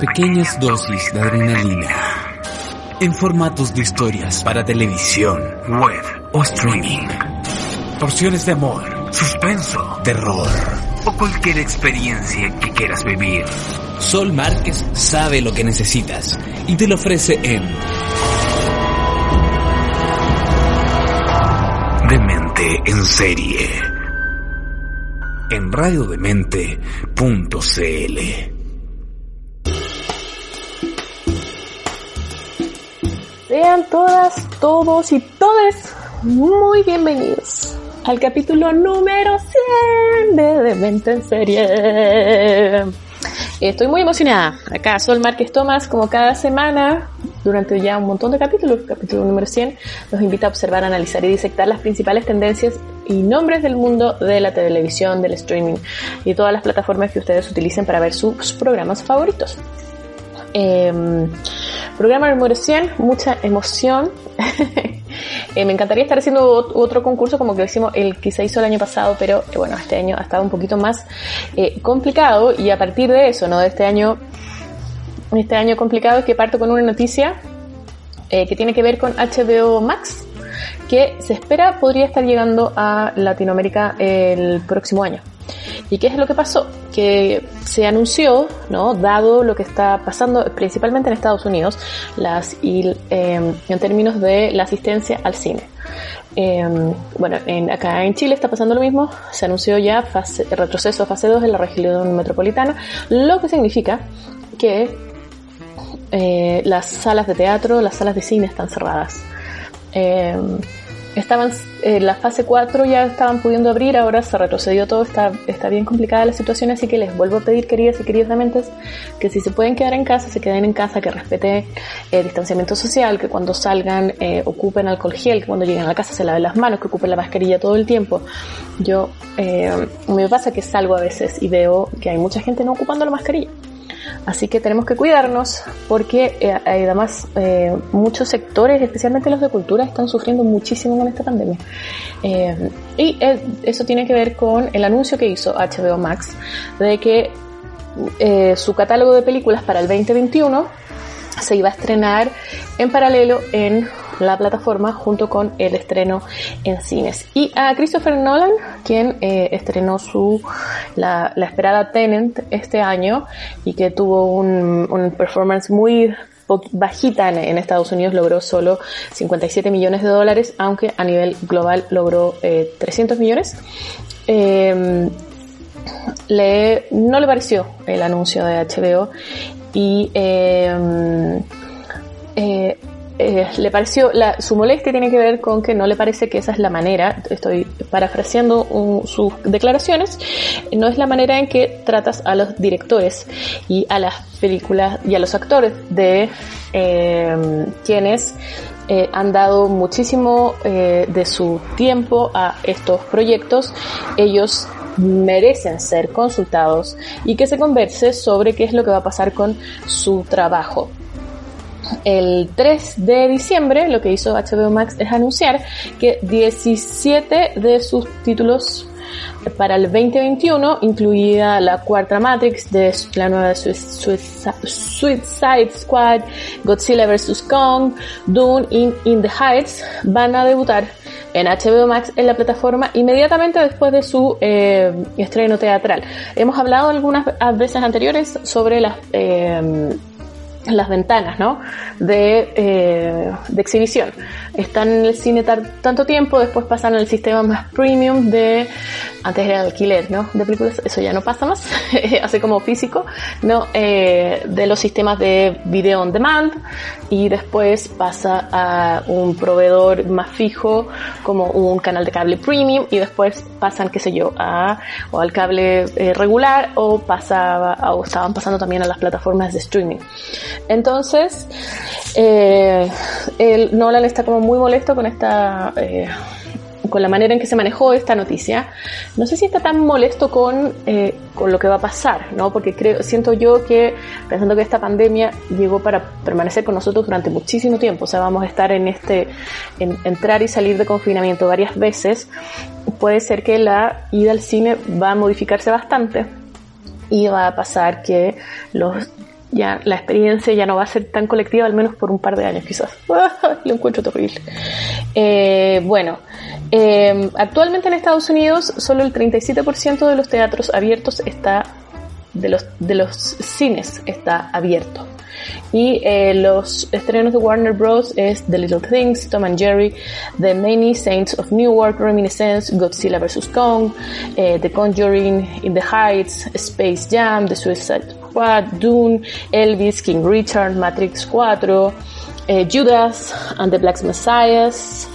pequeñas dosis de adrenalina en formatos de historias para televisión, web o streaming. Porciones de amor, suspenso, terror o cualquier experiencia que quieras vivir. Sol Márquez sabe lo que necesitas y te lo ofrece en Demente en serie en radiodemente.cl. Sean todas, todos y todes muy bienvenidos al capítulo número 100 de Demente en serie. Estoy muy emocionada. Acá Sol Márquez Tomás, como cada semana, durante ya un montón de capítulos, capítulo número 100, nos invita a observar, analizar y disectar las principales tendencias y nombres del mundo de la televisión, del streaming y todas las plataformas que ustedes utilicen para ver sus programas favoritos. Eh, programa número 100, mucha emoción. eh, me encantaría estar haciendo otro concurso como que lo hicimos el que se hizo el año pasado, pero eh, bueno, este año ha estado un poquito más eh, complicado y a partir de eso, ¿no? De este año, este año complicado es que parto con una noticia que tiene que ver con HBO Max, que se espera podría estar llegando a Latinoamérica el próximo año. ¿Y qué es lo que pasó? Que se anunció, ¿no? Dado lo que está pasando principalmente en Estados Unidos, eh, en términos de la asistencia al cine. Eh, bueno, en, acá en Chile está pasando lo mismo, se anunció ya retroceso a fase 2 en la región metropolitana, lo que significa que eh, las salas de teatro, las salas de cine están cerradas. Eh, estaban en eh, la fase 4 ya estaban pudiendo abrir, ahora se retrocedió todo, está, está bien complicada la situación, así que les vuelvo a pedir, queridas y que si se pueden quedar en casa, se queden en casa, que respeten el distanciamiento social, que cuando salgan eh, ocupen alcohol gel, que cuando lleguen a la casa se laven las manos, que ocupen la mascarilla todo el tiempo. Yo, eh, me pasa que salgo a veces y veo que hay mucha gente no ocupando la mascarilla. Así que tenemos que cuidarnos porque eh, además eh, muchos sectores, especialmente los de cultura, están sufriendo muchísimo con esta pandemia. Eh, y eso tiene que ver con el anuncio que hizo HBO Max de que su catálogo de películas para el 2021 se iba a estrenar en paralelo en la plataforma junto con el estreno en cines. Y a Christopher Nolan, quien eh, estrenó su la, esperada Tenant este año y que tuvo un, un performance muy bajita en, Estados Unidos, logró solo 57 millones de dólares, aunque a nivel global logró eh, 300 millones. Eh, le, no le pareció el anuncio de HBO y eh, eh, eh, le pareció, su molestia tiene que ver con que no le parece que esa es la manera, estoy parafraseando sus declaraciones, no es la manera en que tratas a los directores y a las películas y a los actores de eh, quienes eh, han dado muchísimo eh, de su tiempo a estos proyectos. Ellos merecen ser consultados y que se converse sobre qué es lo que va a pasar con su trabajo. El 3 de diciembre lo que hizo HBO Max es anunciar que 17 de sus títulos para el 2021, incluida la cuarta Matrix, de la nueva Suicide Squad, Godzilla vs. Kong, Dune in, in the Heights, van a debutar en HBO Max en la plataforma inmediatamente después de su eh, estreno teatral. Hemos hablado algunas veces anteriores sobre las eh, las ventanas ¿no? de, eh, de exhibición. Están en el cine tanto tiempo, después pasan al sistema más premium de, antes era alquiler, ¿no? De películas, eso ya no pasa más, hace como físico, ¿no? Eh, de los sistemas de video on demand y después pasa a un proveedor más fijo como un canal de cable premium y después pasan, qué sé yo, a, o al cable eh, regular o pasaba, o estaban pasando también a las plataformas de streaming. Entonces, eh, Nolan está como muy molesto con esta, eh, con la manera en que se manejó esta noticia. No sé si está tan molesto con, eh, con lo que va a pasar, ¿no? Porque creo, siento yo que, pensando que esta pandemia llegó para permanecer con nosotros durante muchísimo tiempo, o sea, vamos a estar en este, en, entrar y salir de confinamiento varias veces, puede ser que la ida al cine va a modificarse bastante y va a pasar que los ya la experiencia ya no va a ser tan colectiva, al menos por un par de años quizás. Lo encuentro terrible. Eh, bueno, eh, actualmente en Estados Unidos solo el 37% de los teatros abiertos está, de los, de los cines está abierto. Y eh, los estrenos de Warner Bros. es The Little Things, Tom and Jerry, The Many Saints of Newark, Reminiscence, Godzilla vs. Kong, eh, The Conjuring, In the Heights, Space Jam, The Suicide Squad, Dune, Elvis, King Richard, Matrix 4, eh, Judas and the Black Messiahs,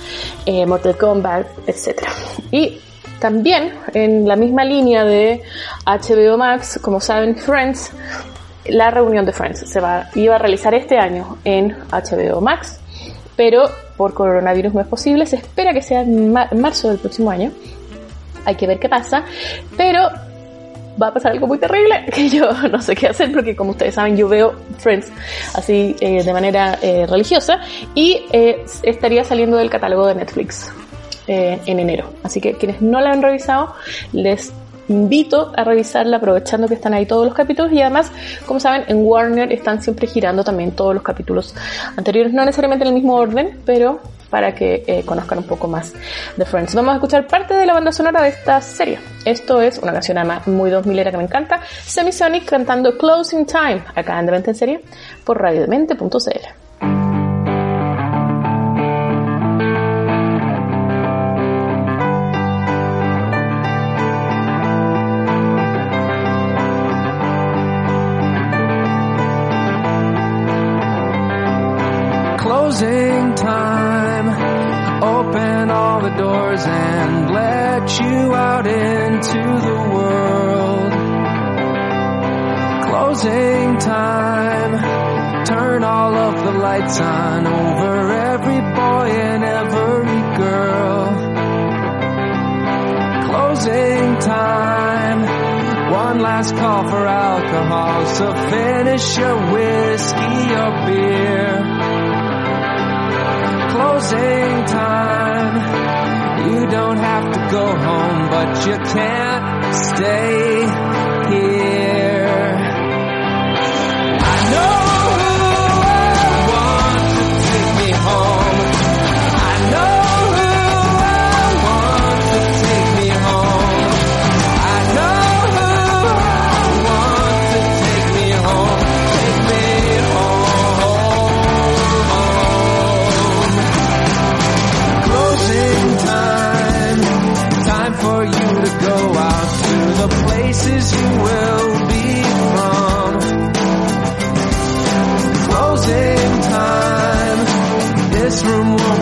Mortal Kombat, etc. Y también en la misma línea de HBO Max, como saben, Friends la reunión de Friends se va, iba a realizar este año en HBO Max, pero por coronavirus no es posible. Se espera que sea en, marzo del próximo año. Hay que ver qué pasa. Pero va a pasar algo muy terrible que yo no sé qué hacer porque como ustedes saben yo veo Friends así eh, de manera eh, religiosa y eh, estaría saliendo del catálogo de Netflix en enero. Así que quienes no la han revisado les invito a revisarla aprovechando que están ahí todos los capítulos y además, como saben, en Warner están siempre girando también todos los capítulos anteriores, no necesariamente en el mismo orden, pero para que eh, conozcan un poco más de Friends. Vamos a escuchar parte de la banda sonora de esta serie. Esto es una canción además muy 2000 era que me encanta, Semisonic cantando Closing Time, acá en Demente en Serie, por radiodemente.cl. closing time. The doors and let you out into the world. Closing time. Turn all of the lights on over every boy and every girl. Closing time. One last call for alcohol, so finish your whiskey or beer closing time. You don't have to go home, but you can't stay here. This room won't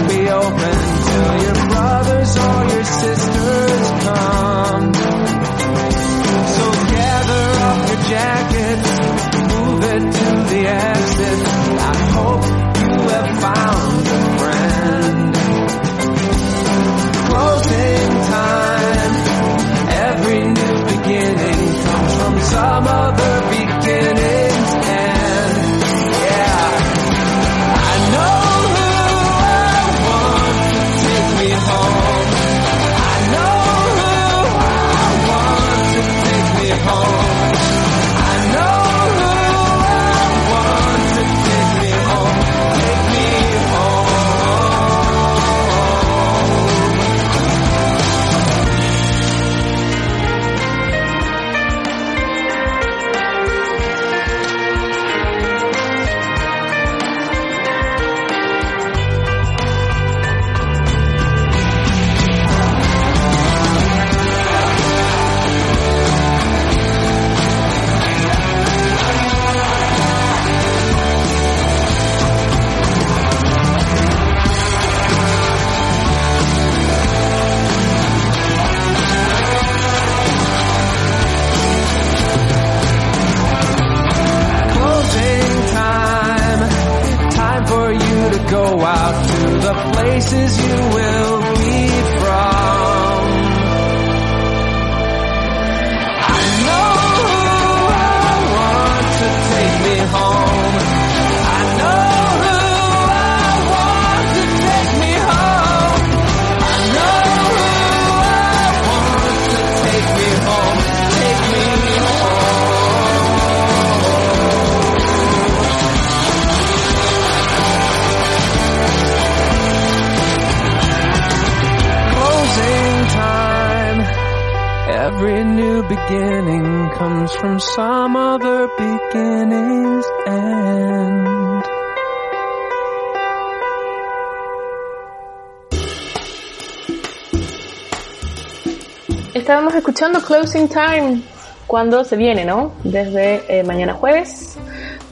escuchando Closing Time cuando se viene, ¿no? Desde eh, mañana jueves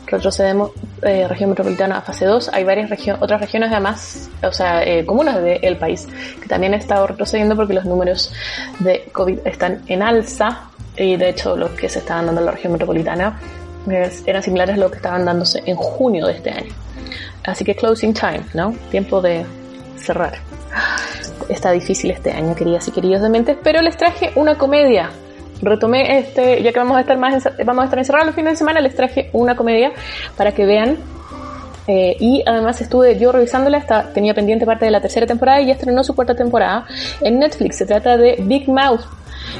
retrocedemos eh, región metropolitana a fase 2. Hay varias regiones, otras regiones además, o sea, eh, comunas del país que también han estado retrocediendo porque los números de COVID están en alza y de hecho los que se estaban dando en la región metropolitana es- eran similares a lo que estaban dándose en junio de este año. Así que closing time, ¿no? Tiempo de cerrar. Está difícil este año, queridas y queridos de mentes, pero les traje una comedia. Retomé este, ya que vamos a estar más vamos a estar encerrados los fines de semana, les traje una comedia para que vean. Eh, y además estuve yo revisándola, hasta, tenía pendiente parte de la tercera temporada y ya estrenó su cuarta temporada en Netflix. Se trata de Big Mouth,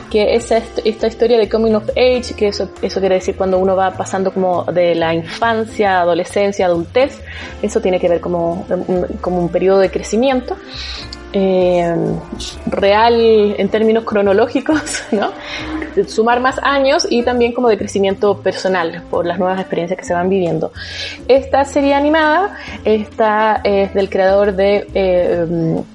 que es est- esta historia de coming of age, que eso, eso quiere decir cuando uno va pasando como de la infancia, adolescencia, adultez, eso tiene que ver como, un- como un periodo de crecimiento. Eh, real en términos cronológicos, ¿no? Sumar más años y también como de crecimiento personal por las nuevas experiencias que se van viviendo. Esta serie animada esta es del creador de eh,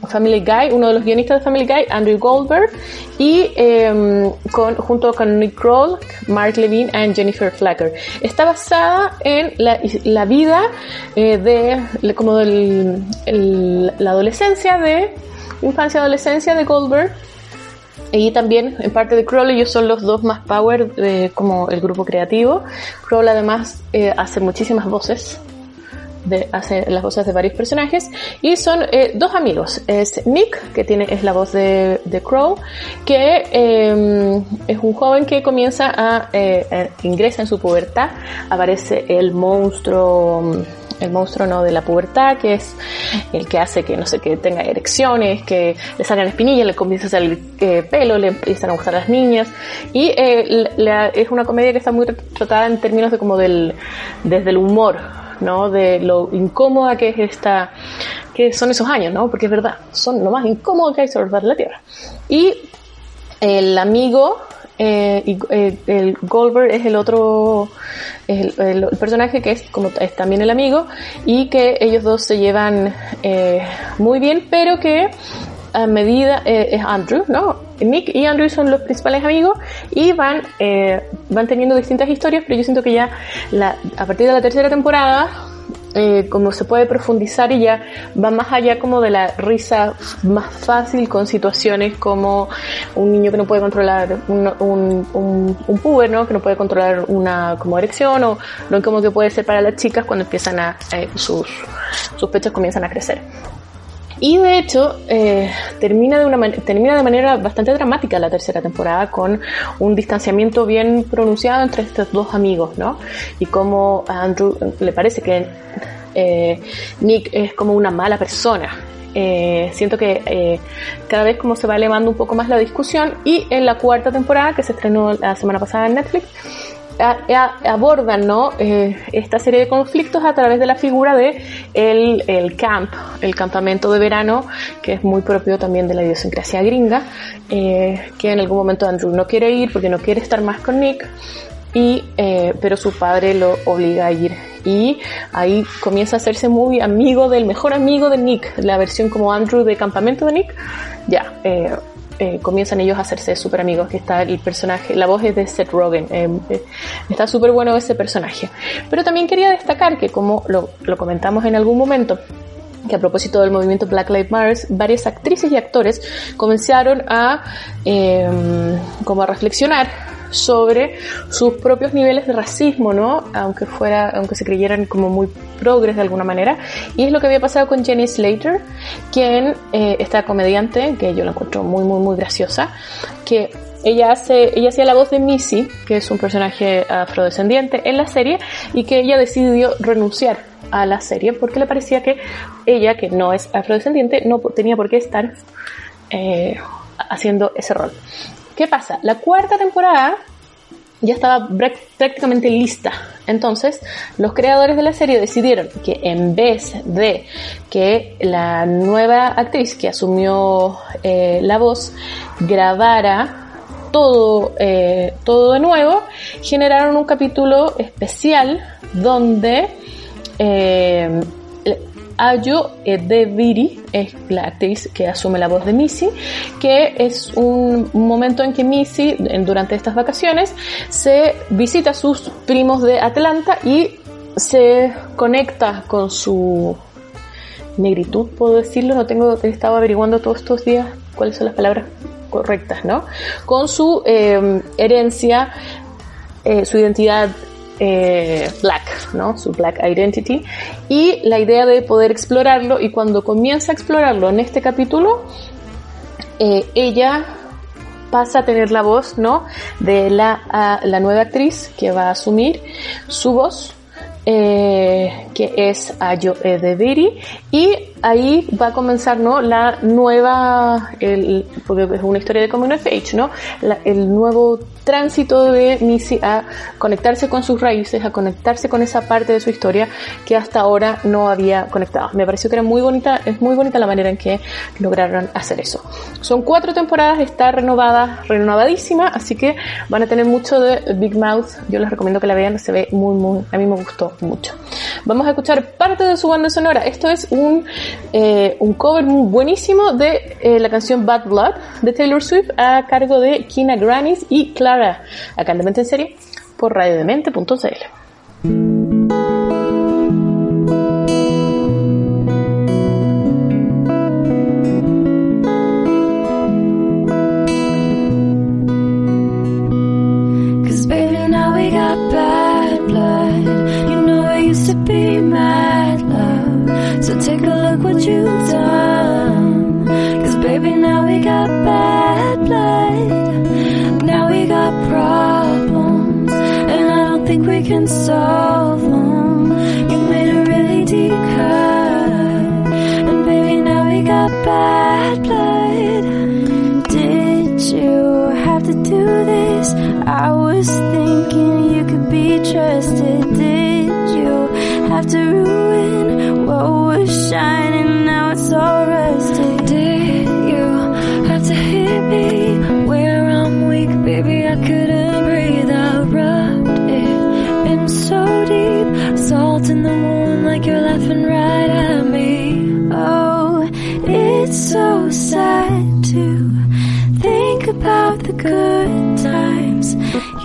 Family Guy, uno de los guionistas de Family Guy, Andrew Goldberg, y eh, con, junto con Nick Kroll, Mark Levine y Jennifer Flacker. Está basada en la, la vida eh, de como del, el- la adolescencia de infancia adolescencia de Goldberg. Y también en parte de Kroll ellos son los dos más power como el grupo creativo. Kroll además eh, hace muchísimas voces de, hace las voces de varios personajes. Y son eh, dos amigos. Es Nick que tiene es la voz de, de Crow que eh, es un joven que comienza a eh, eh, ingresa en su pubertad. Aparece el monstruo el monstruo no de la pubertad que es el que hace que no sé que tenga erecciones que le salgan espinillas le comienza a salir eh, pelo le empiezan a gustar las niñas y eh, la- es una comedia que está muy tratada en términos de como del desde el humor ¿no? De lo incómoda que es esta, que son esos años, ¿no? Porque es verdad, son lo más incómodo que hay sobre la Tierra. Y el amigo, eh, eh, el Goldberg es el otro, es el, personaje que es como es también el amigo y que ellos dos se llevan eh, muy bien, pero que a medida eh, es Andrew, ¿no? Nick y Andrew son los principales amigos y van eh, van teniendo distintas historias, pero yo siento que ya la, a partir de la tercera temporada eh, como se puede profundizar y ya va más allá como de la risa más fácil con situaciones como un niño que no puede controlar un, un, un, un puber, ¿no? que no puede controlar una como erección o lo incómodo que puede ser para las chicas cuando empiezan a eh, sus, sus pechos comienzan a crecer. Y de hecho, eh, termina, de una termina de manera bastante dramática la tercera temporada con un distanciamiento bien pronunciado entre estos dos amigos, ¿no? Y como a Andrew le parece que eh, Nick es como una mala persona. Eh, siento que cada vez como se va elevando un poco más la discusión y en la cuarta temporada que se estrenó la semana pasada en Netflix a- a- abordan ¿no? Eh, esta serie de conflictos a través de la figura de el, el camp, el campamento de verano, que es muy propio también de la idiosincrasia gringa, eh, que en algún momento Andrew no quiere ir porque no quiere estar más con Nick, y, eh, pero su padre lo obliga a ir. Y ahí comienza a hacerse muy amigo del mejor amigo de Nick, la versión como Andrew de campamento de Nick. Ya, eh, comienzan ellos a hacerse súper amigos, que está el personaje, la voz es de Seth Rogen, eh, eh, está súper bueno ese personaje. Pero también quería destacar que como lo, comentamos en algún momento, que a propósito del movimiento Black Lives Matter, varias actrices y actores comenzaron a eh, como a reflexionar sobre sus propios niveles de racismo, ¿no? Aunque fuera, aunque se creyeran como muy progres de alguna manera. Y es lo que había pasado con Jenny Slater, quien, eh, esta comediante, que yo la encuentro muy, muy, muy graciosa, que ella hace, ella hacía la voz de Missy, que es un personaje afrodescendiente en la serie, y que ella decidió renunciar a la serie porque le parecía que ella, que no es afrodescendiente, no tenía por qué estar eh, haciendo ese rol. ¿Qué pasa? La cuarta temporada ya estaba prácticamente lista. Entonces, los creadores de la serie decidieron que en vez de que la nueva actriz que asumió eh, la voz grabara todo, eh, todo de nuevo, generaron un capítulo especial donde eh, Ayo Edebiri es la actriz que asume la voz de Missy, que es un momento en que Missy, durante estas vacaciones, se visita a sus primos de Atlanta y se conecta con su negritud, puedo decirlo, no tengo, he estado averiguando todos estos días cuáles son las palabras correctas, ¿no? Con su eh, herencia, eh, su identidad eh, black, ¿no? Su black identity y la idea de poder explorarlo y cuando comienza a explorarlo en este capítulo, eh, ella pasa a tener la voz, ¿no? De la, la nueva actriz que va a asumir su voz, eh, que es Ayo Edebiri, y ahí va a comenzar, ¿no? La nueva, el, porque es una historia de coming of ¿no? El nuevo tránsito de Missy a conectarse con sus raíces, a conectarse con esa parte de su historia que hasta ahora no había conectado. Me pareció que era muy bonita, es muy bonita la manera en que lograron hacer eso. Son cuatro temporadas, está renovada, renovadísima, así que van a tener mucho de Big Mouth. Yo les recomiendo que la vean, se ve muy, muy, a mí me gustó mucho. Vamos a escuchar parte de su banda sonora. Esto es un, eh, un cover buenísimo de eh, la canción Bad Blood de Taylor Swift a cargo de Kina Granis y Clara, acá en en Serie, por radiodemente.cl.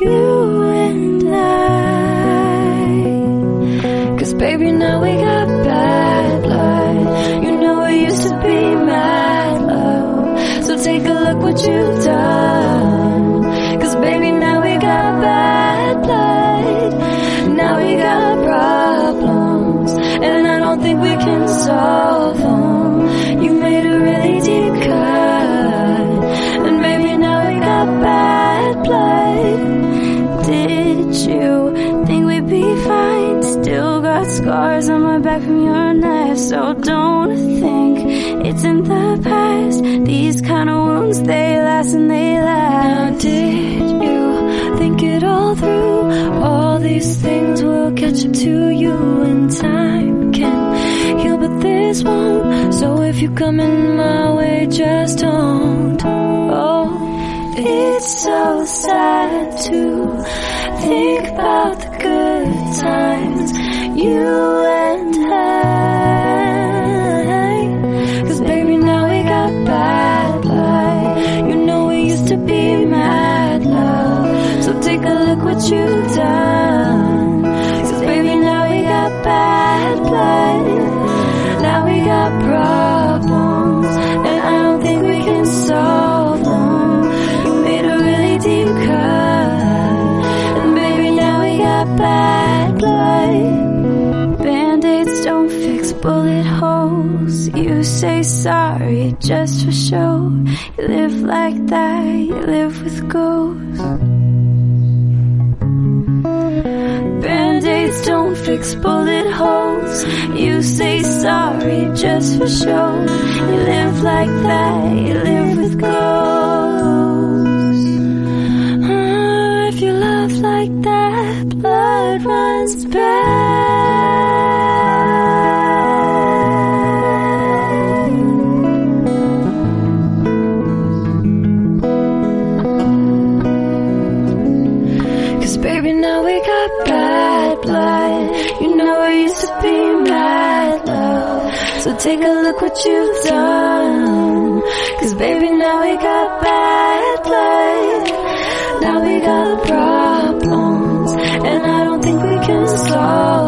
you and I. Cause baby, now we got bad blood. You know we used to be mad love. So take a look what you've done. Cause baby, now we got bad blood. Now we got problems. And I don't think we can solve them. You made a really deep scars on my back from your knife. So don't think it's in the past. These kind of wounds, they last and they last. Now, did you think it all through? All these things will catch up to you in time. Can heal, but this won't. So if you come in my way, just don't. Oh, it's so sad to think about the good times you and I. Cause baby, now we got bad blood. You know we used to be mad love. So take a look what you've done. Say sorry just for show. You live like that, you live with ghosts. Band-aids don't fix bullet holes. You say sorry just for show. You live like that, you live with ghosts. Ah, if you love like that, blood runs back. Take a look what you've done. Cause baby now we got bad blood. Now we got problems. And I don't think we can solve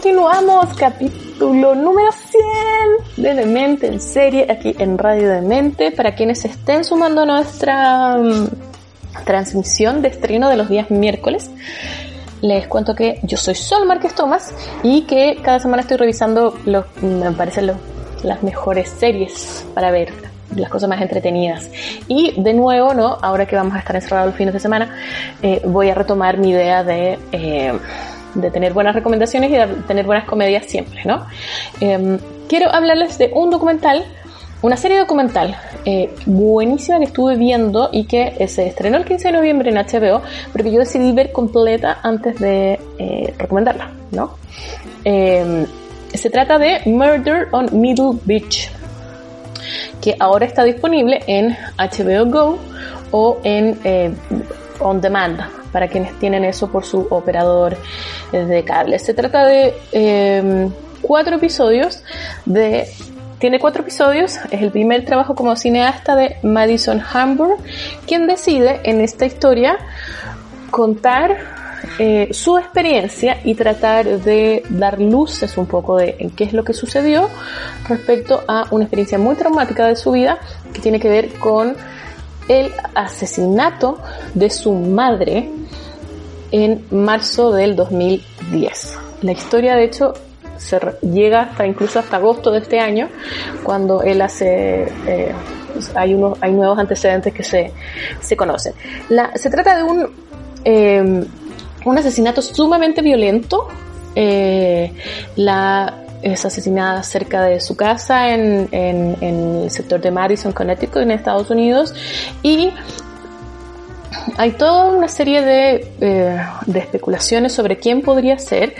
Continuamos, capítulo número 100 de Demente en serie, aquí en Radio Demente. Para quienes estén sumando nuestra mm, transmisión de estreno de los días miércoles, les cuento que yo soy Sol Márquez Tomás y que cada semana estoy revisando, los, me parecen los- las mejores series para ver, las cosas más entretenidas. Y de nuevo, ¿no? Ahora que vamos a estar encerrados los fines de semana, eh, voy a retomar mi idea de, eh, de tener buenas recomendaciones y de tener buenas comedias siempre, ¿no? Eh, quiero hablarles de un documental una serie documental eh, buenísima que estuve viendo y que eh, se estrenó el 15 de noviembre en HBO, pero que yo decidí ver completa antes de eh, recomendarla, ¿no? Eh, se trata de Murder on Middle Beach, que ahora está disponible en HBO Go o en On Demand, para quienes tienen eso por su operador de cable. Se trata de eh, cuatro episodios de... Tiene cuatro episodios, es el primer trabajo como cineasta de Madison Hamburg, quien decide en esta historia contar eh, su experiencia y tratar de dar luces un poco de en qué es lo que sucedió respecto a una experiencia muy traumática de su vida que tiene que ver con el asesinato de su madre en marzo del 2010. La historia, de hecho, se llega hasta incluso hasta agosto de este año, cuando él hace eh, hay unos hay nuevos antecedentes que se, se conocen. Se trata de un eh, un asesinato sumamente violento. Eh, la es asesinada cerca de su casa en, en- en el sector de Madison, Connecticut, en Estados Unidos. Y hay toda una serie de, eh, de especulaciones sobre quién podría ser.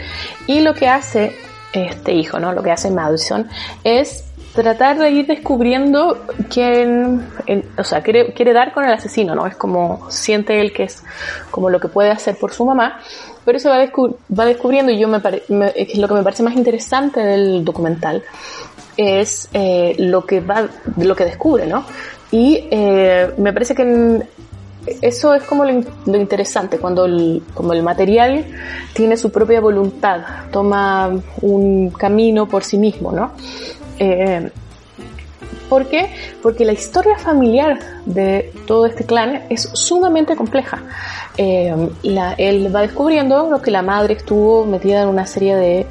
Y lo que hace este hijo, ¿no? Lo que hace Madison es tratar de ir descubriendo quién, o sea, quiere, quiere dar con el asesino, ¿no? Es como siente él que es como lo que puede hacer por su mamá, pero eso va, va descubriendo y yo me, lo que me parece más interesante del documental es eh, lo que va, lo que descubre, ¿no? Y eh, me parece que eso es como lo, in- lo interesante, cuando el, como el material tiene su propia voluntad, toma un camino por sí mismo, ¿no? Eh, ¿Por qué? Porque la historia familiar de todo este clan es sumamente compleja. Eh, él va descubriendo lo que la madre estuvo metida en una serie de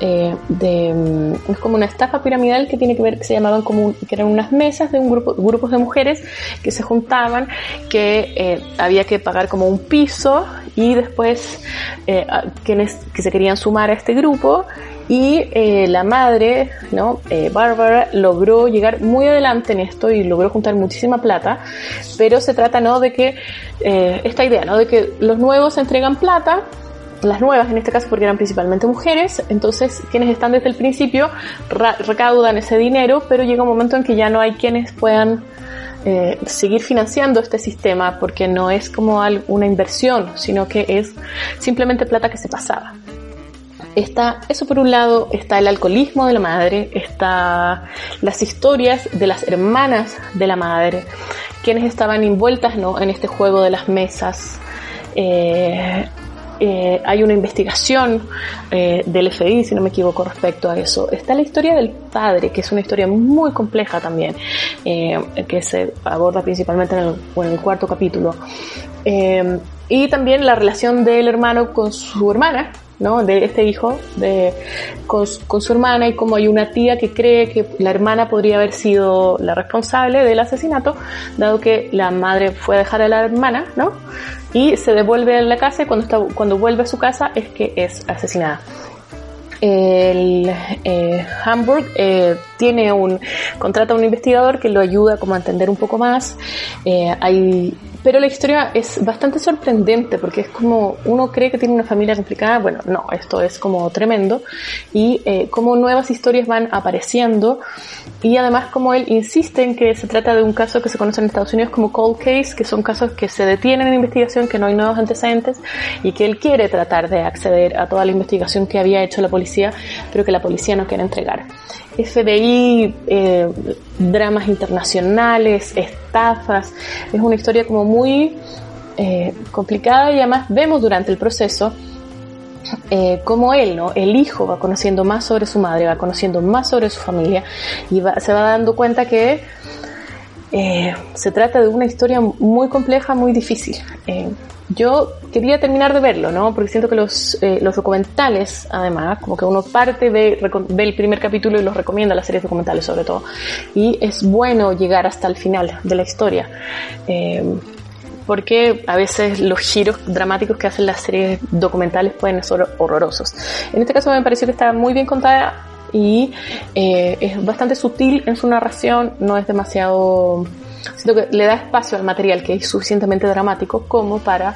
eh, de mm, es como una estafa piramidal que tiene que ver que se llamaban como que eran unas mesas de un grupo grupos de mujeres que se juntaban que eh, había que pagar como un piso y después eh, quienes que se querían sumar a este grupo y eh, la madre, ¿no? Eh, Bárbara, logró llegar muy adelante en esto y logró juntar muchísima plata, pero se trata, ¿no? De que, eh, esta idea, ¿no? De que los nuevos entregan plata, las nuevas en este caso porque eran principalmente mujeres, entonces quienes están desde el principio recaudan ese dinero, pero llega un momento en que ya no hay quienes puedan eh, seguir financiando este sistema porque no es como una inversión, sino que es simplemente plata que se pasaba. Está, eso por un lado, está el alcoholismo de la madre, está las historias de las hermanas de la madre, quienes estaban envueltas ¿no? en este juego de las mesas. Eh, eh, hay una investigación eh, del FBI, si no me equivoco, respecto a eso. Está la historia del padre, que es una historia muy compleja también, eh, que se aborda principalmente en el, en el cuarto capítulo. Eh, y también la relación del hermano con su hermana, ¿no? De este hijo de, con, su hermana y como hay una tía que cree que la hermana podría haber sido la responsable del asesinato, dado que la madre fue a dejar a la hermana, ¿no? Y se devuelve a la casa y cuando, está, cuando vuelve a su casa es que es asesinada el eh, Hamburg eh, tiene un contrata a un investigador que lo ayuda como a entender un poco más eh, hay pero la historia es bastante sorprendente porque es como uno cree que tiene una familia complicada bueno no esto es como tremendo y eh, como nuevas historias van apareciendo y además como él insiste en que se trata de un caso que se conoce en Estados Unidos como cold case que son casos que se detienen en investigación que no hay nuevos antecedentes y que él quiere tratar de acceder a toda la investigación que había hecho la policía pero que la policía no quiere entregar. FBI, eh, dramas internacionales, estafas, es una historia como muy eh, complicada y además vemos durante el proceso eh, como él, ¿no? El hijo va conociendo más sobre su madre, va conociendo más sobre su familia y se va dando cuenta que eh, se trata de una historia muy compleja, muy difícil. Yo quería terminar de verlo, ¿no? Porque siento que los, eh, documentales, además, como que uno parte, ve, ve el primer capítulo y los recomienda, las series documentales sobre todo. Y es bueno llegar hasta el final de la historia. Eh, porque a veces los giros dramáticos que hacen las series documentales pueden ser horrorosos. En este caso me pareció que está muy bien contada y eh, es bastante sutil en su narración, no es demasiado Siento que le da espacio al material que es suficientemente dramático como para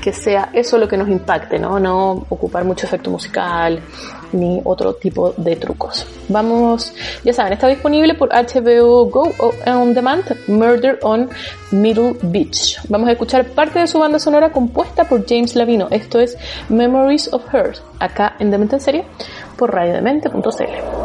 que sea eso lo que nos impacte, ¿no? No ocupar mucho efecto musical ni otro tipo de trucos. Vamos, ya saben, está disponible por HBO Go On Demand, Murder on Middle Beach. Vamos a escuchar parte de su banda sonora compuesta por James Lavino. Esto es Memories of Her, acá en Demente en Serie, por radiodemente.cl.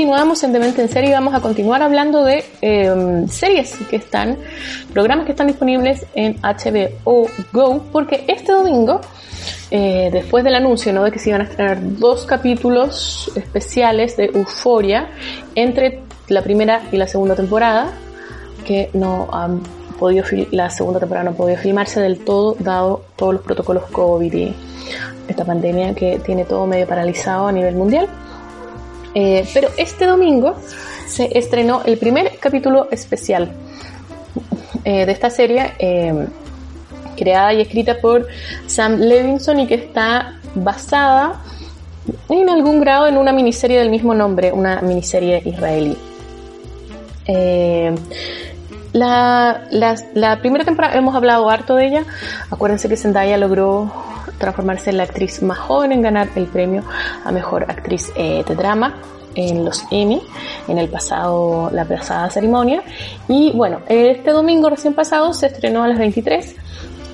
continuamos en Demente en Serie y vamos a continuar hablando de eh, series que están, programas que están disponibles en HBO Go, porque este domingo, eh, después del anuncio de que se iban a estrenar dos capítulos especiales de Euforia entre la primera y la segunda temporada, que no han podido la segunda temporada no ha podido filmarse del todo, dado todos los protocolos COVID y esta pandemia que tiene todo medio paralizado a nivel mundial. Eh, pero este domingo se estrenó el primer capítulo especial eh, de esta serie, eh, creada y escrita por Sam Levinson y que está basada en algún grado en una miniserie del mismo nombre, una miniserie israelí. La, la- la primera temporada hemos hablado harto de ella. Acuérdense que Zendaya logró transformarse en la actriz más joven en ganar el premio a mejor actriz eh, de drama en los Emmy en el pasado la pasada ceremonia. Y bueno este domingo recién pasado se estrenó a las 23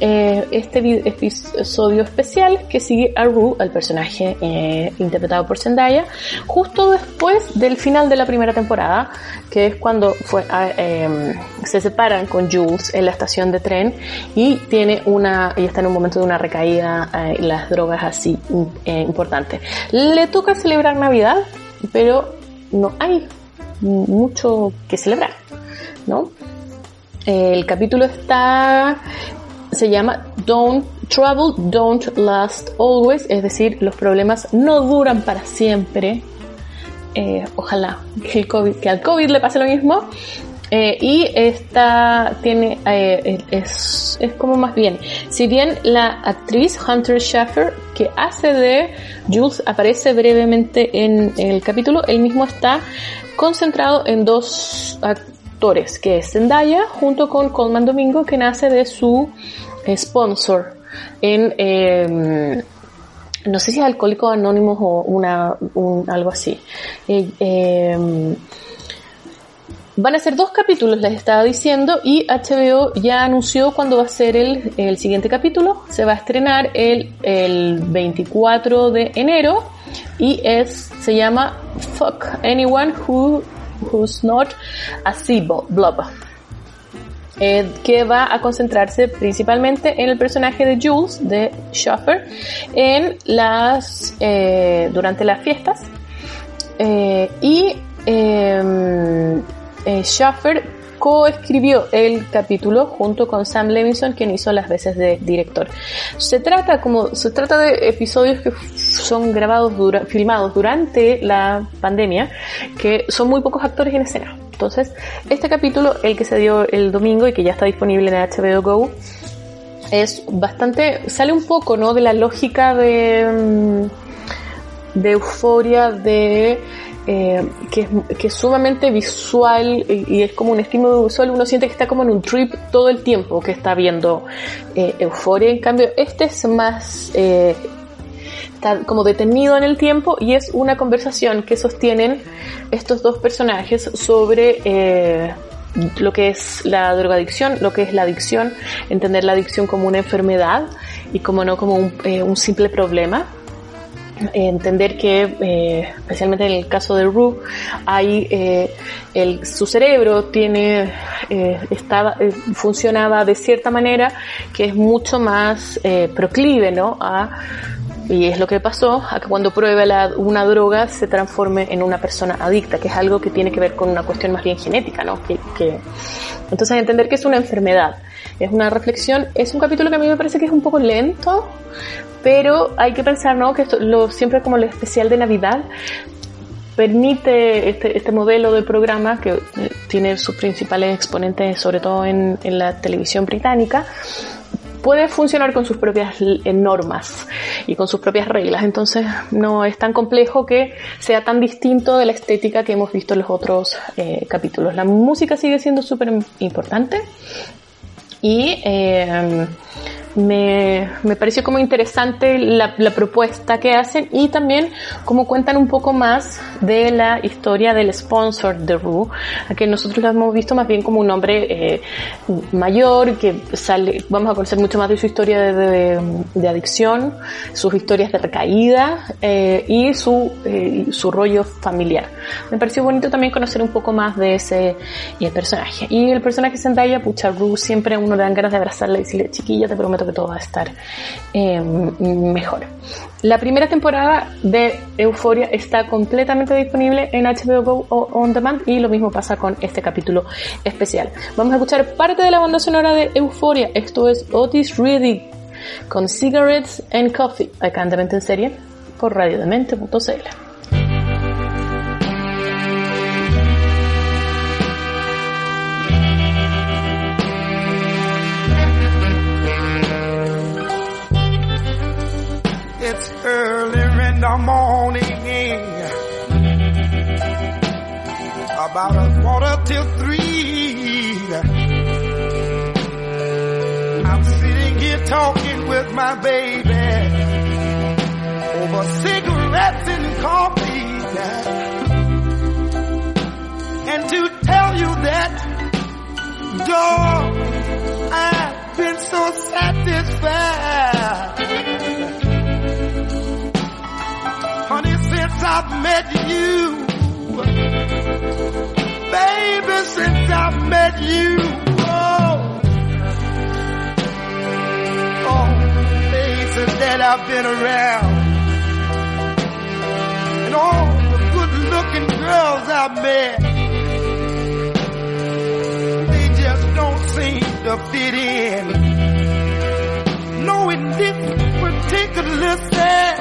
eh, este episodio especial que sigue a Rue, al personaje eh, interpretado por Zendaya, justo después del final de la primera temporada, que es cuando fue, ah, eh, se separan con Jules en la estación de tren y tiene una y está en un momento de una recaída eh, las drogas así importante. Le toca celebrar Navidad, pero no hay mucho que celebrar, ¿no? El capítulo está se llama Don't Trouble Don't Last Always, es decir, los problemas no duran para siempre. Eh, ojalá que, el COVID, al COVID le pase lo mismo. Eh, y esta tiene, eh, es, es como más bien, si bien la actriz Hunter Schaffer que hace de Jules aparece brevemente en el capítulo, él mismo está concentrado en dos actores, que es Zendaya junto con Colman Domingo, que nace de su sponsor en eh, no sé si es Alcohólicos Anónimos o una, un- algo así. Eh, eh, van a ser dos capítulos, les estaba diciendo, y HBO ya anunció cuándo va a ser el, el siguiente capítulo. Se va a estrenar el, el 24 de enero y es, se llama Fuck Anyone Who, Who's Not a Blob eh, que va a concentrarse principalmente en el personaje de Jules, de Schaffer, en las, eh, durante las fiestas. Eh, y eh, eh, Schaffer coescribió el capítulo junto con Sam Levinson, quien hizo las veces de director. Se trata como se trata de episodios que son grabados filmados durante la pandemia, que son muy pocos actores en escena. Entonces, este capítulo, el que se dio el domingo y que ya está disponible en HBO Go, es bastante, sale un poco, ¿no? De la lógica de, mm, de euforia, de eh, que, es, que es sumamente visual y, y es como un estímulo visual, uno siente que está como en un trip todo el tiempo que está viendo eh, euforia. En cambio, este es más eh, como detenido en el tiempo y es una conversación que sostienen estos dos personajes sobre eh, lo que es la drogadicción, lo que es la adicción, entender la adicción como una enfermedad y como no como un, eh, simple problema. Entender que, eh, especialmente en el caso de Rue, hay su cerebro tiene estaba, funcionaba de cierta manera que es mucho más proclive, ¿no? A y es lo que pasó, a que cuando pruebe la, una droga se transforme en una persona adicta, que es algo que tiene que ver con una cuestión más bien genética, ¿no? Que, que... Entonces entender que es una enfermedad, es una reflexión, es un capítulo que a mí me parece que es un poco lento, pero hay que pensar, ¿no? Que esto, lo, siempre como lo especial de Navidad permite este, este modelo de programa que eh, tiene sus principales exponentes, sobre todo en, en la televisión británica, puede funcionar con sus propias eh, normas y con sus propias reglas. Entonces no es tan complejo que sea tan distinto de la estética que hemos visto en los otros eh, capítulos. La música sigue siendo súper importante y eh, me, me pareció como interesante la, la propuesta que hacen y también como cuentan un poco más de la historia del sponsor de Rue, a que nosotros lo hemos visto más bien como un hombre eh, mayor que sale, vamos a conocer mucho más de su historia de, de- de adicción, sus historias de recaída eh, y su, eh, su rollo familiar. Me pareció bonito también conocer un poco más de ese eh, personaje. Y el personaje Zendaya, pucha, Rue, siempre uno le dan ganas de abrazarla y decirle, chiquilla, te prometo que todo va a estar eh, mejor. La primera temporada de Euphoria está completamente disponible en HBO Go o On Demand y lo mismo pasa con este capítulo especial. Vamos a escuchar parte de la banda sonora de Euphoria. Esto es Otis Redding con Cigarettes and Coffee, acá en en Serie por radiodemente.cl. early in the morning, about a quarter till three. I'm sitting here talking with my baby over cigarettes and coffee. And to tell you that, dog, I've been so satisfied. I've met you, baby, since I've met you, oh, oh, places that I've been around, and all the good-looking girls I've met, they just don't seem to fit in. No, in this particular set,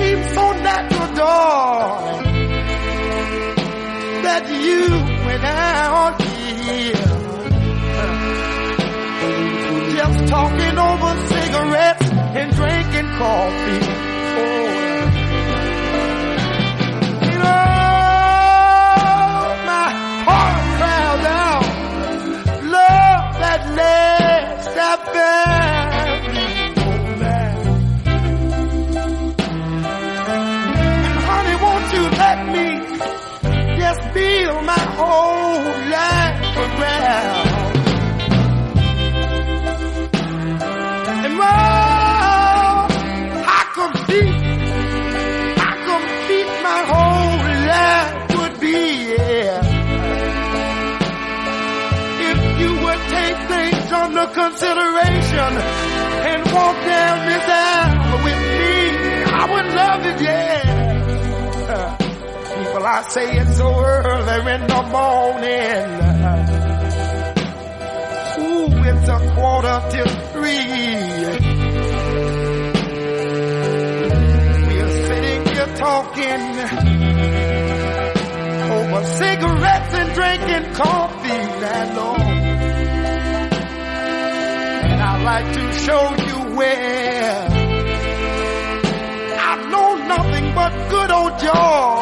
It so natural, darling, that you went out here. Just talking over cigarettes and drinking coffee. Oh! I say it's so early in the morning. Ooh, it's a quarter till three. We're sitting here talking over cigarettes and drinking coffee. And I'd like to show you where I know nothing but good old joy.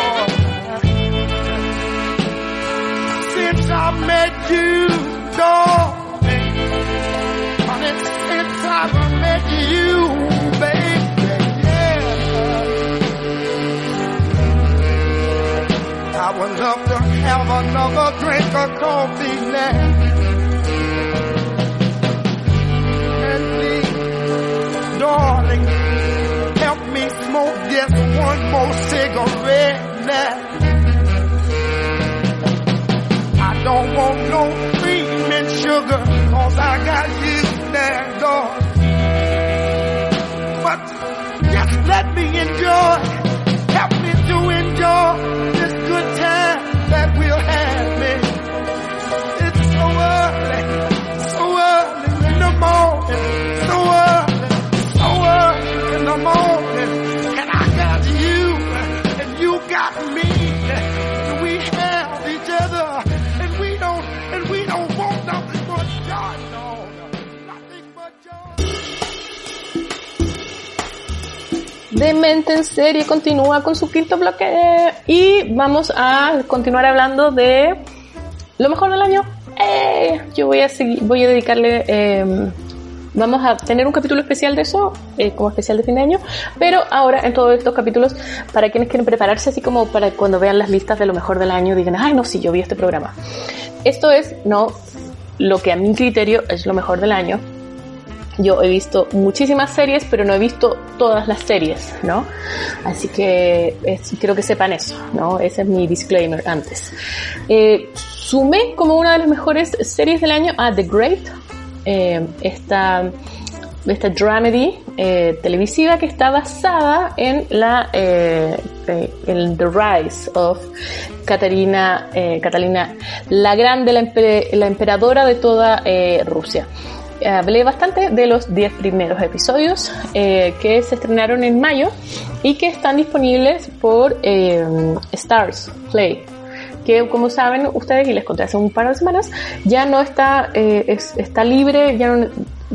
You, darling. Honey, since I met you, baby, yeah. I would love to have another drink of coffee now. And darling, help me smoke just one more cigarette now. Don't want no cream and sugar, cause I got you now, darling. But just let me enjoy, help me to enjoy Demente en serie. Continúa con su quinto bloque. Y vamos a continuar hablando de lo mejor del año. Eh, yo voy a seguir, voy a dedicarle, eh, vamos a tener un capítulo especial de eso, eh, como especial de fin de año, pero ahora en todos estos capítulos, para quienes quieren prepararse, así como para cuando vean las listas de lo mejor del año, digan, ay, no, sí, yo vi este programa. Esto es, no, lo que a mi criterio es lo mejor del año, yo he visto muchísimas series, pero no he visto todas las series, ¿no? Así que es- creo que sepan eso, ¿no? Ese es mi disclaimer antes. Eh, sumé como una de las mejores series del año a The Great, eh, esta, esta dramedy eh, televisiva que está basada en la eh, eh, en The Rise of Catarina, eh, Catalina la Grande, la, la emperadora de toda Rusia. Hablé bastante de los 10 primeros episodios eh, que se estrenaron en mayo y que están disponibles por eh, Stars Play que como saben ustedes y les conté hace un par de semanas ya no está eh, es- está libre ya no,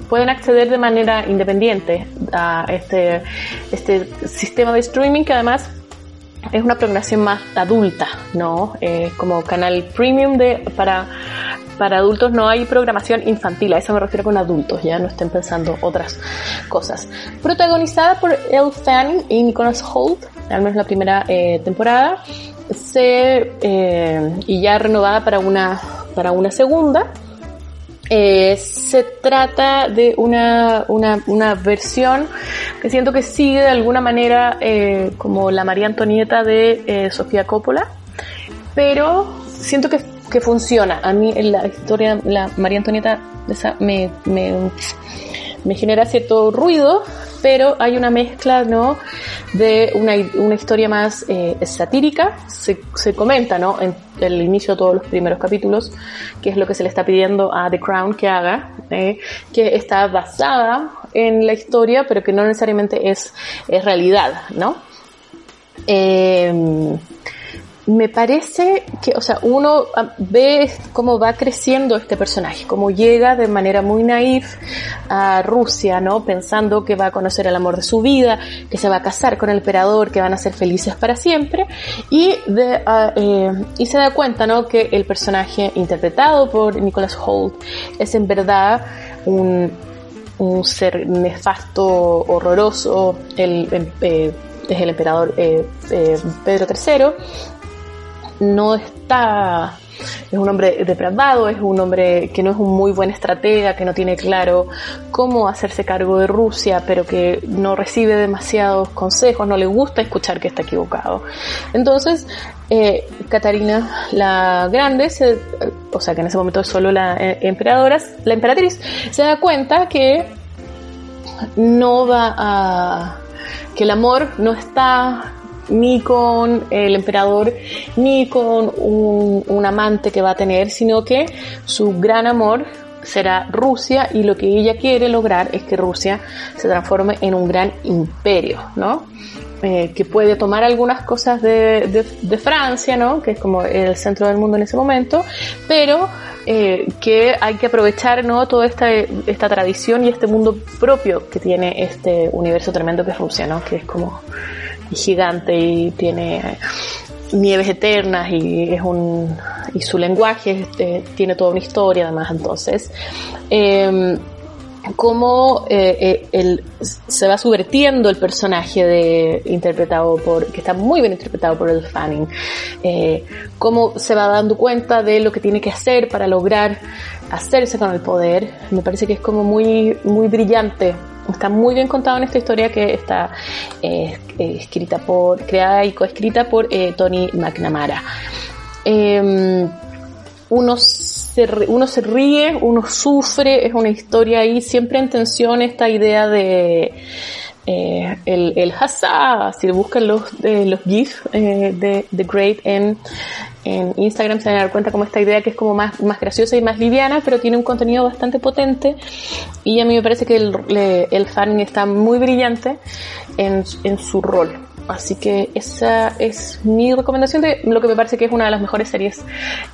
pueden acceder de manera independiente a este este sistema de streaming que además es una programación más adulta, ¿no? Eh, como canal premium de, para, para adultos no hay programación infantil, a eso me refiero con adultos, ya no estén pensando otras cosas. Protagonizada por Elle Fanning y Nicholas Holt, al menos la primera eh, temporada, se, eh, y ya renovada para una, para una segunda. Eh, se trata de una, una, una versión que siento que sigue de alguna manera eh, como la María Antonieta de eh, Sofía Coppola, pero siento que, que funciona. A mí la historia, la María Antonieta esa me, me, me genera cierto ruido, pero hay una mezcla, ¿no? De una, una historia más eh, satírica. Se, se comenta, ¿no? En el inicio de todos los primeros capítulos, que es lo que se le está pidiendo a The Crown que haga, eh, que está basada en la historia, pero que no necesariamente es, es realidad, ¿no? Eh, me parece que, o sea, uno ah, ve cómo va creciendo este personaje, cómo llega de manera muy naif a Rusia, ¿no? Pensando que va a conocer el amor de su vida, que se va a casar con el emperador, que van a ser felices para siempre, y, de, ah, eh, y se da cuenta, ¿no? Que el personaje interpretado por Nicholas Holt es en verdad un, un ser nefasto, horroroso, el, em- eh, es el emperador eh, Pedro III, no está, es un hombre depravado, es un hombre que no es un muy buen estratega, que no tiene claro cómo hacerse cargo de Rusia, pero que no recibe demasiados consejos, no le gusta escuchar que está equivocado. Entonces, eh, Catarina la Grande, o sea que en ese momento es solo la eh, emperadora, la emperatriz, se da cuenta que no va a que el amor no está ni con el emperador ni con un, amante que va a tener, sino que su gran amor será Rusia y lo que ella quiere lograr es que Rusia se transforme en un gran imperio, ¿no? Eh, que puede tomar algunas cosas de Francia, ¿no? Que es como el centro del mundo en ese momento, pero eh, que hay que aprovechar, ¿no? Toda esta, esta tradición y este mundo propio que tiene este universo tremendo que es Rusia, ¿no? Que es como gigante y tiene nieves eternas y es un y su lenguaje este, tiene toda una historia además entonces eh, cómo eh, se va subvertiendo el personaje de interpretado por que está muy bien interpretado por el Fanning eh, cómo se va dando cuenta de lo que tiene que hacer para lograr hacerse con el poder. Me parece que es como muy muy brillante está muy bien contado en esta historia que está eh, eh, escrita por creada y coescrita por eh, Tony McNamara. Em, uno se, ríe, uno sufre, es una historia ahí siempre en tensión esta idea de eh, el, el si buscan los, eh, los GIF eh, de The Great en, en Instagram se van a dar cuenta como esta idea que es como más, más graciosa y más liviana, pero tiene un contenido bastante potente y a mí me parece que el, le- el fan está muy brillante en, en su rol. Así que esa es mi recomendación de lo que me parece que es una de las mejores series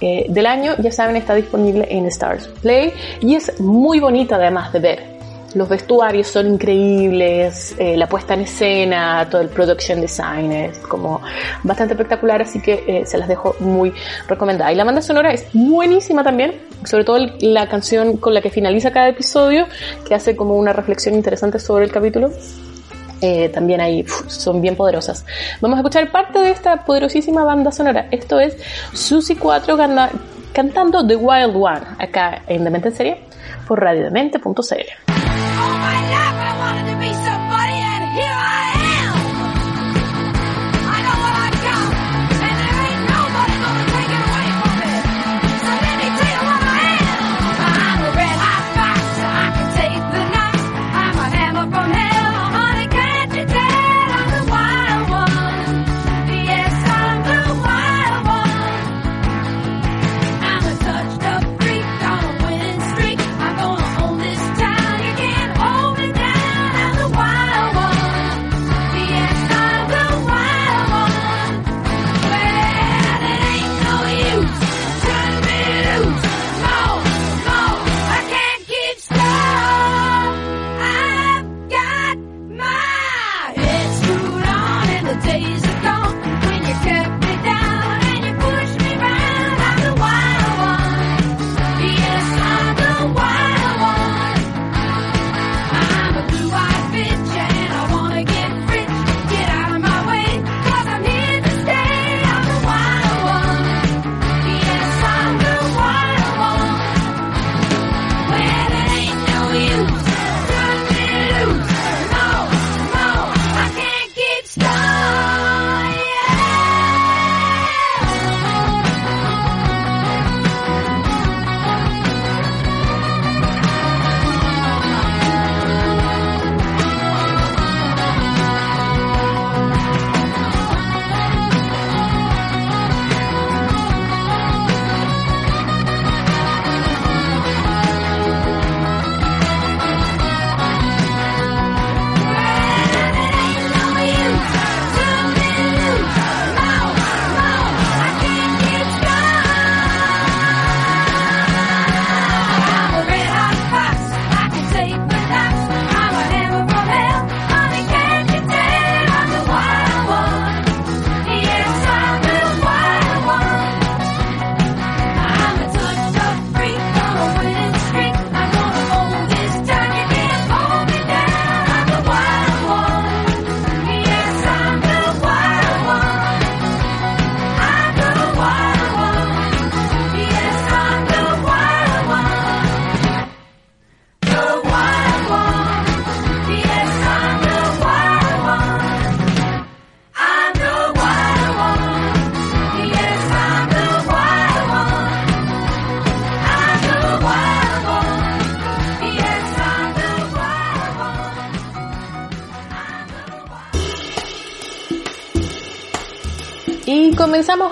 eh, del año. Ya saben, está disponible en Stars Play y es muy bonita además de ver. Los vestuarios son increíbles, eh, la puesta en escena, todo el production design es como bastante espectacular, así que eh, se las dejo muy recomendada. Y la banda sonora es buenísima también, sobre todo el- la canción con la que finaliza cada episodio, que hace como una reflexión interesante sobre el capítulo. Eh, también ahí son bien poderosas. Vamos a escuchar parte de esta poderosísima banda sonora. Esto es Susi 4 gana- cantando The Wild One, acá en Demente en Serie, por radiodemente.cl. Oh, I wanted to be so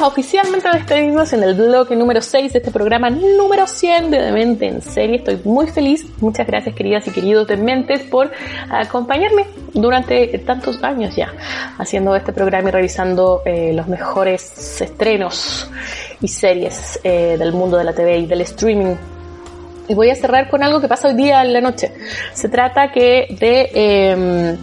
oficialmente a despedirnos en el bloque número 6 de este programa número 100 de Demente en serie. Estoy muy feliz. Muchas gracias queridas y queridos Dementes por acompañarme durante tantos años ya haciendo este programa y revisando eh, los mejores estrenos y series eh, del mundo de la TV y del streaming y voy a cerrar con algo que pasa hoy día en la noche. Se trata que de eh,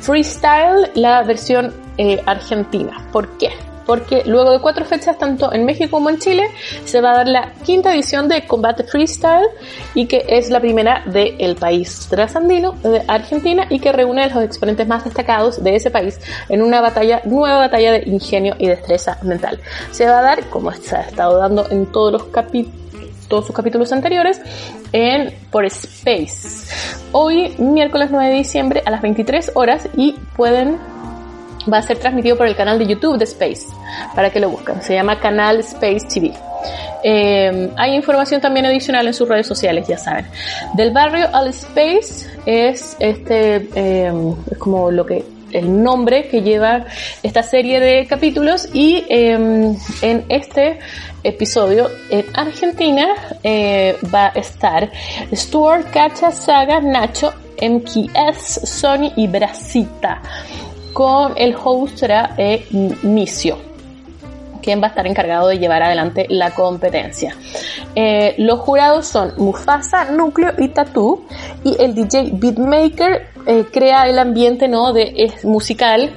Freestyle, la versión eh, argentina. ¿Por qué? Porque luego de cuatro fechas, tanto en México como en Chile, se va a dar la quinta edición de Combate Freestyle y que es la primera del país trasandino de Argentina y que reúne a los exponentes más destacados de ese país en una batalla, nueva batalla de ingenio y destreza mental. Se va a dar, como se ha estado dando en todos los capítulos, todos sus capítulos anteriores en por Space. Hoy, miércoles 9 de diciembre a las 23 horas y pueden va a ser transmitido por el canal de YouTube de Space para que lo busquen. Se llama Canal Space TV. Eh, hay información también adicional en sus redes sociales, ya saben. Del barrio al Space es este eh, es como lo que el nombre que lleva esta serie de capítulos y eh, en este episodio en Argentina eh, va a estar Stuart, Cacha, Saga, Nacho, MKS, Sony y Brasita con el host será eh, quien va a estar encargado de llevar adelante la competencia. Eh, los jurados son Mufasa, Núcleo y Tatú y el DJ Beatmaker eh, crea el ambiente ¿no? de, musical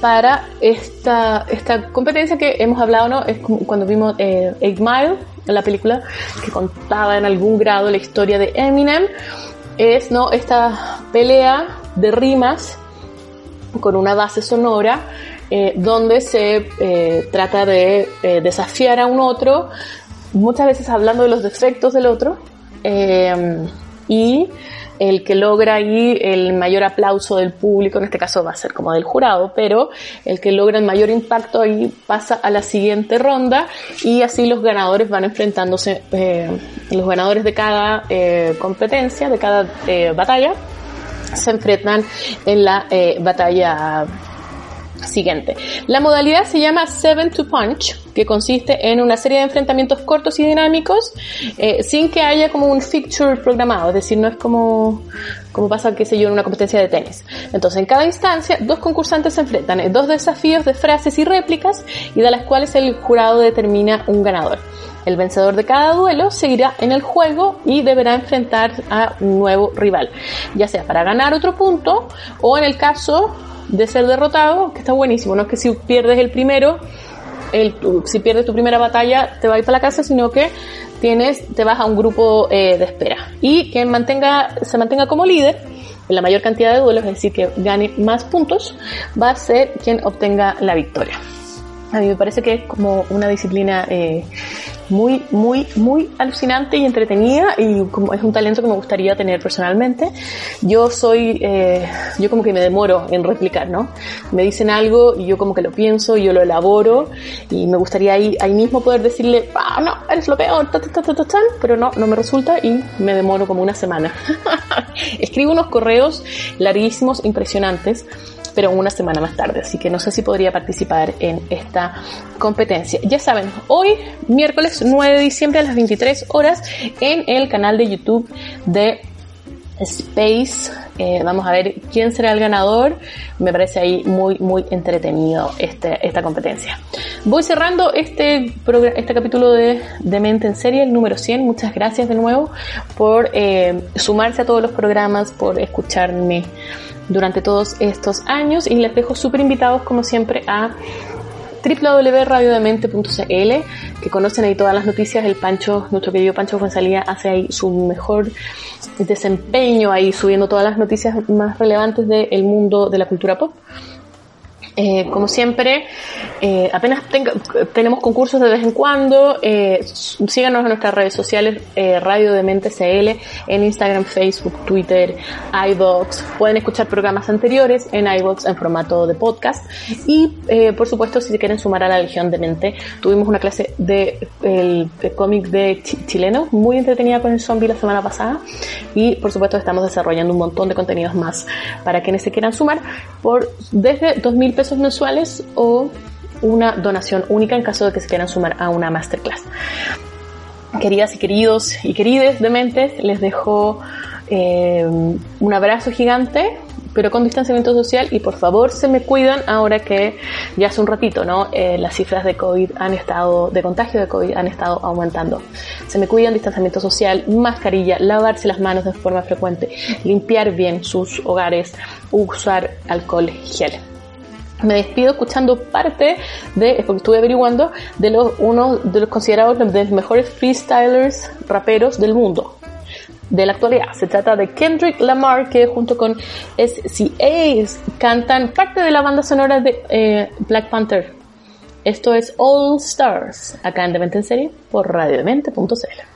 para esta, esta competencia que hemos hablado, ¿no? Es cuando vimos eh, Eight Mile, la película que contaba en algún grado la historia de Eminem, es ¿no? esta pelea de rimas con una base sonora eh, donde se eh, trata de eh, desafiar a un otro, muchas veces hablando de los defectos del otro, eh, y el que logra ahí el mayor aplauso del público, en este caso va a ser como del jurado, pero el que logra el mayor impacto ahí pasa a la siguiente ronda y así los ganadores van enfrentándose, eh, los ganadores de cada eh, competencia, de cada batalla, se enfrentan en la eh, batalla siguiente. La modalidad se llama Seven to Punch, que consiste en una serie de enfrentamientos cortos y dinámicos, eh, sin que haya como un fixture programado, es decir, no es como, como pasa, qué sé yo, en una competencia de tenis. Entonces, en cada instancia, dos concursantes se enfrentan en dos desafíos de frases y réplicas, y de las cuales el jurado determina un ganador. El vencedor de cada duelo seguirá en el juego y deberá enfrentar a un nuevo rival, ya sea para ganar otro punto o en el caso de ser derrotado, que está buenísimo, no es que si pierdes el primero, si pierdes tu primera batalla te vas a ir para la casa, sino que tienes, te vas a un grupo eh, de espera. Y quien mantenga, se mantenga como líder en la mayor cantidad de duelos, es decir, que gane más puntos, va a ser quien obtenga la victoria. A mí me parece que es como una disciplina eh, muy, muy, muy alucinante y entretenida y como es un talento que me gustaría tener personalmente. Yo soy, eh, yo como que me demoro en replicar, ¿no? Me dicen algo y yo como que lo pienso, yo lo elaboro y me gustaría ahí, ahí mismo poder decirle, ah, no, eres lo peor, ta, ta, ta, ta, ta, ta", pero no, no me resulta y me demoro como una semana. Escribo unos correos larguísimos, impresionantes pero una semana más tarde, así que no sé si podría participar en esta competencia. Ya saben, hoy, miércoles 9 de diciembre a las 23 horas, en el canal de YouTube de Space. Eh, vamos a ver quién será el ganador. Me parece ahí muy, muy entretenido este, esta competencia. Voy cerrando este, este capítulo de, de Mente en Serie, el número 100. Muchas gracias de nuevo por eh, sumarse a todos los programas, por escucharme durante todos estos años y les dejo súper invitados como siempre a www.radiodemente.cl que conocen ahí todas las noticias. El Pancho, nuestro querido Pancho Fuenzalía hace ahí su mejor desempeño ahí subiendo todas las noticias más relevantes del mundo de la cultura pop. Eh, como siempre, eh, apenas tenga- tenemos concursos de vez en cuando. eh, síganos en nuestras redes sociales, eh, Radio de Mente CL, en Instagram, Facebook, Twitter, iBox. Pueden escuchar programas anteriores en iBox en formato de podcast. Y, eh, por supuesto, si se quieren sumar a la Legión de Mente, tuvimos una clase de el, el cómic de chi- chileno muy entretenida con el zombie la semana pasada. Y, por supuesto, estamos desarrollando un montón de contenidos más para quienes se quieran sumar por desde 2.000 pesos mensuales o una donación única en caso de que se quieran sumar a una masterclass. Queridas y queridos y querides de mentes, les dejo eh, un abrazo gigante, pero con distanciamiento social y por favor se me cuidan ahora que ya hace un ratito, ¿no? Eh, las cifras de COVID han estado, de contagio de COVID han estado aumentando. Se me cuidan, distanciamiento social, mascarilla, lavarse las manos de forma frecuente, limpiar bien sus hogares, usar alcohol gel me despido escuchando parte de, porque estuve averiguando, de los, uno de los considerados de los mejores freestylers raperos del mundo. De la actualidad. Se trata de Kendrick Lamar, que junto con SCA cantan parte de la banda sonora de eh, Black Panther. Esto es All Stars, acá en Demente en Serie, por radiodemente.cl.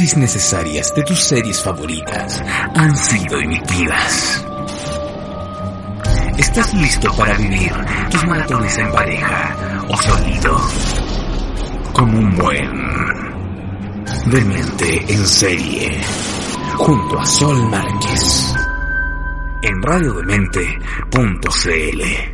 necesarias de tus series favoritas han sido emitidas. ¿Estás listo para vivir tus maratones en pareja o solito? Como un buen demente en serie, junto a Sol Márquez, en radiodemente.cl.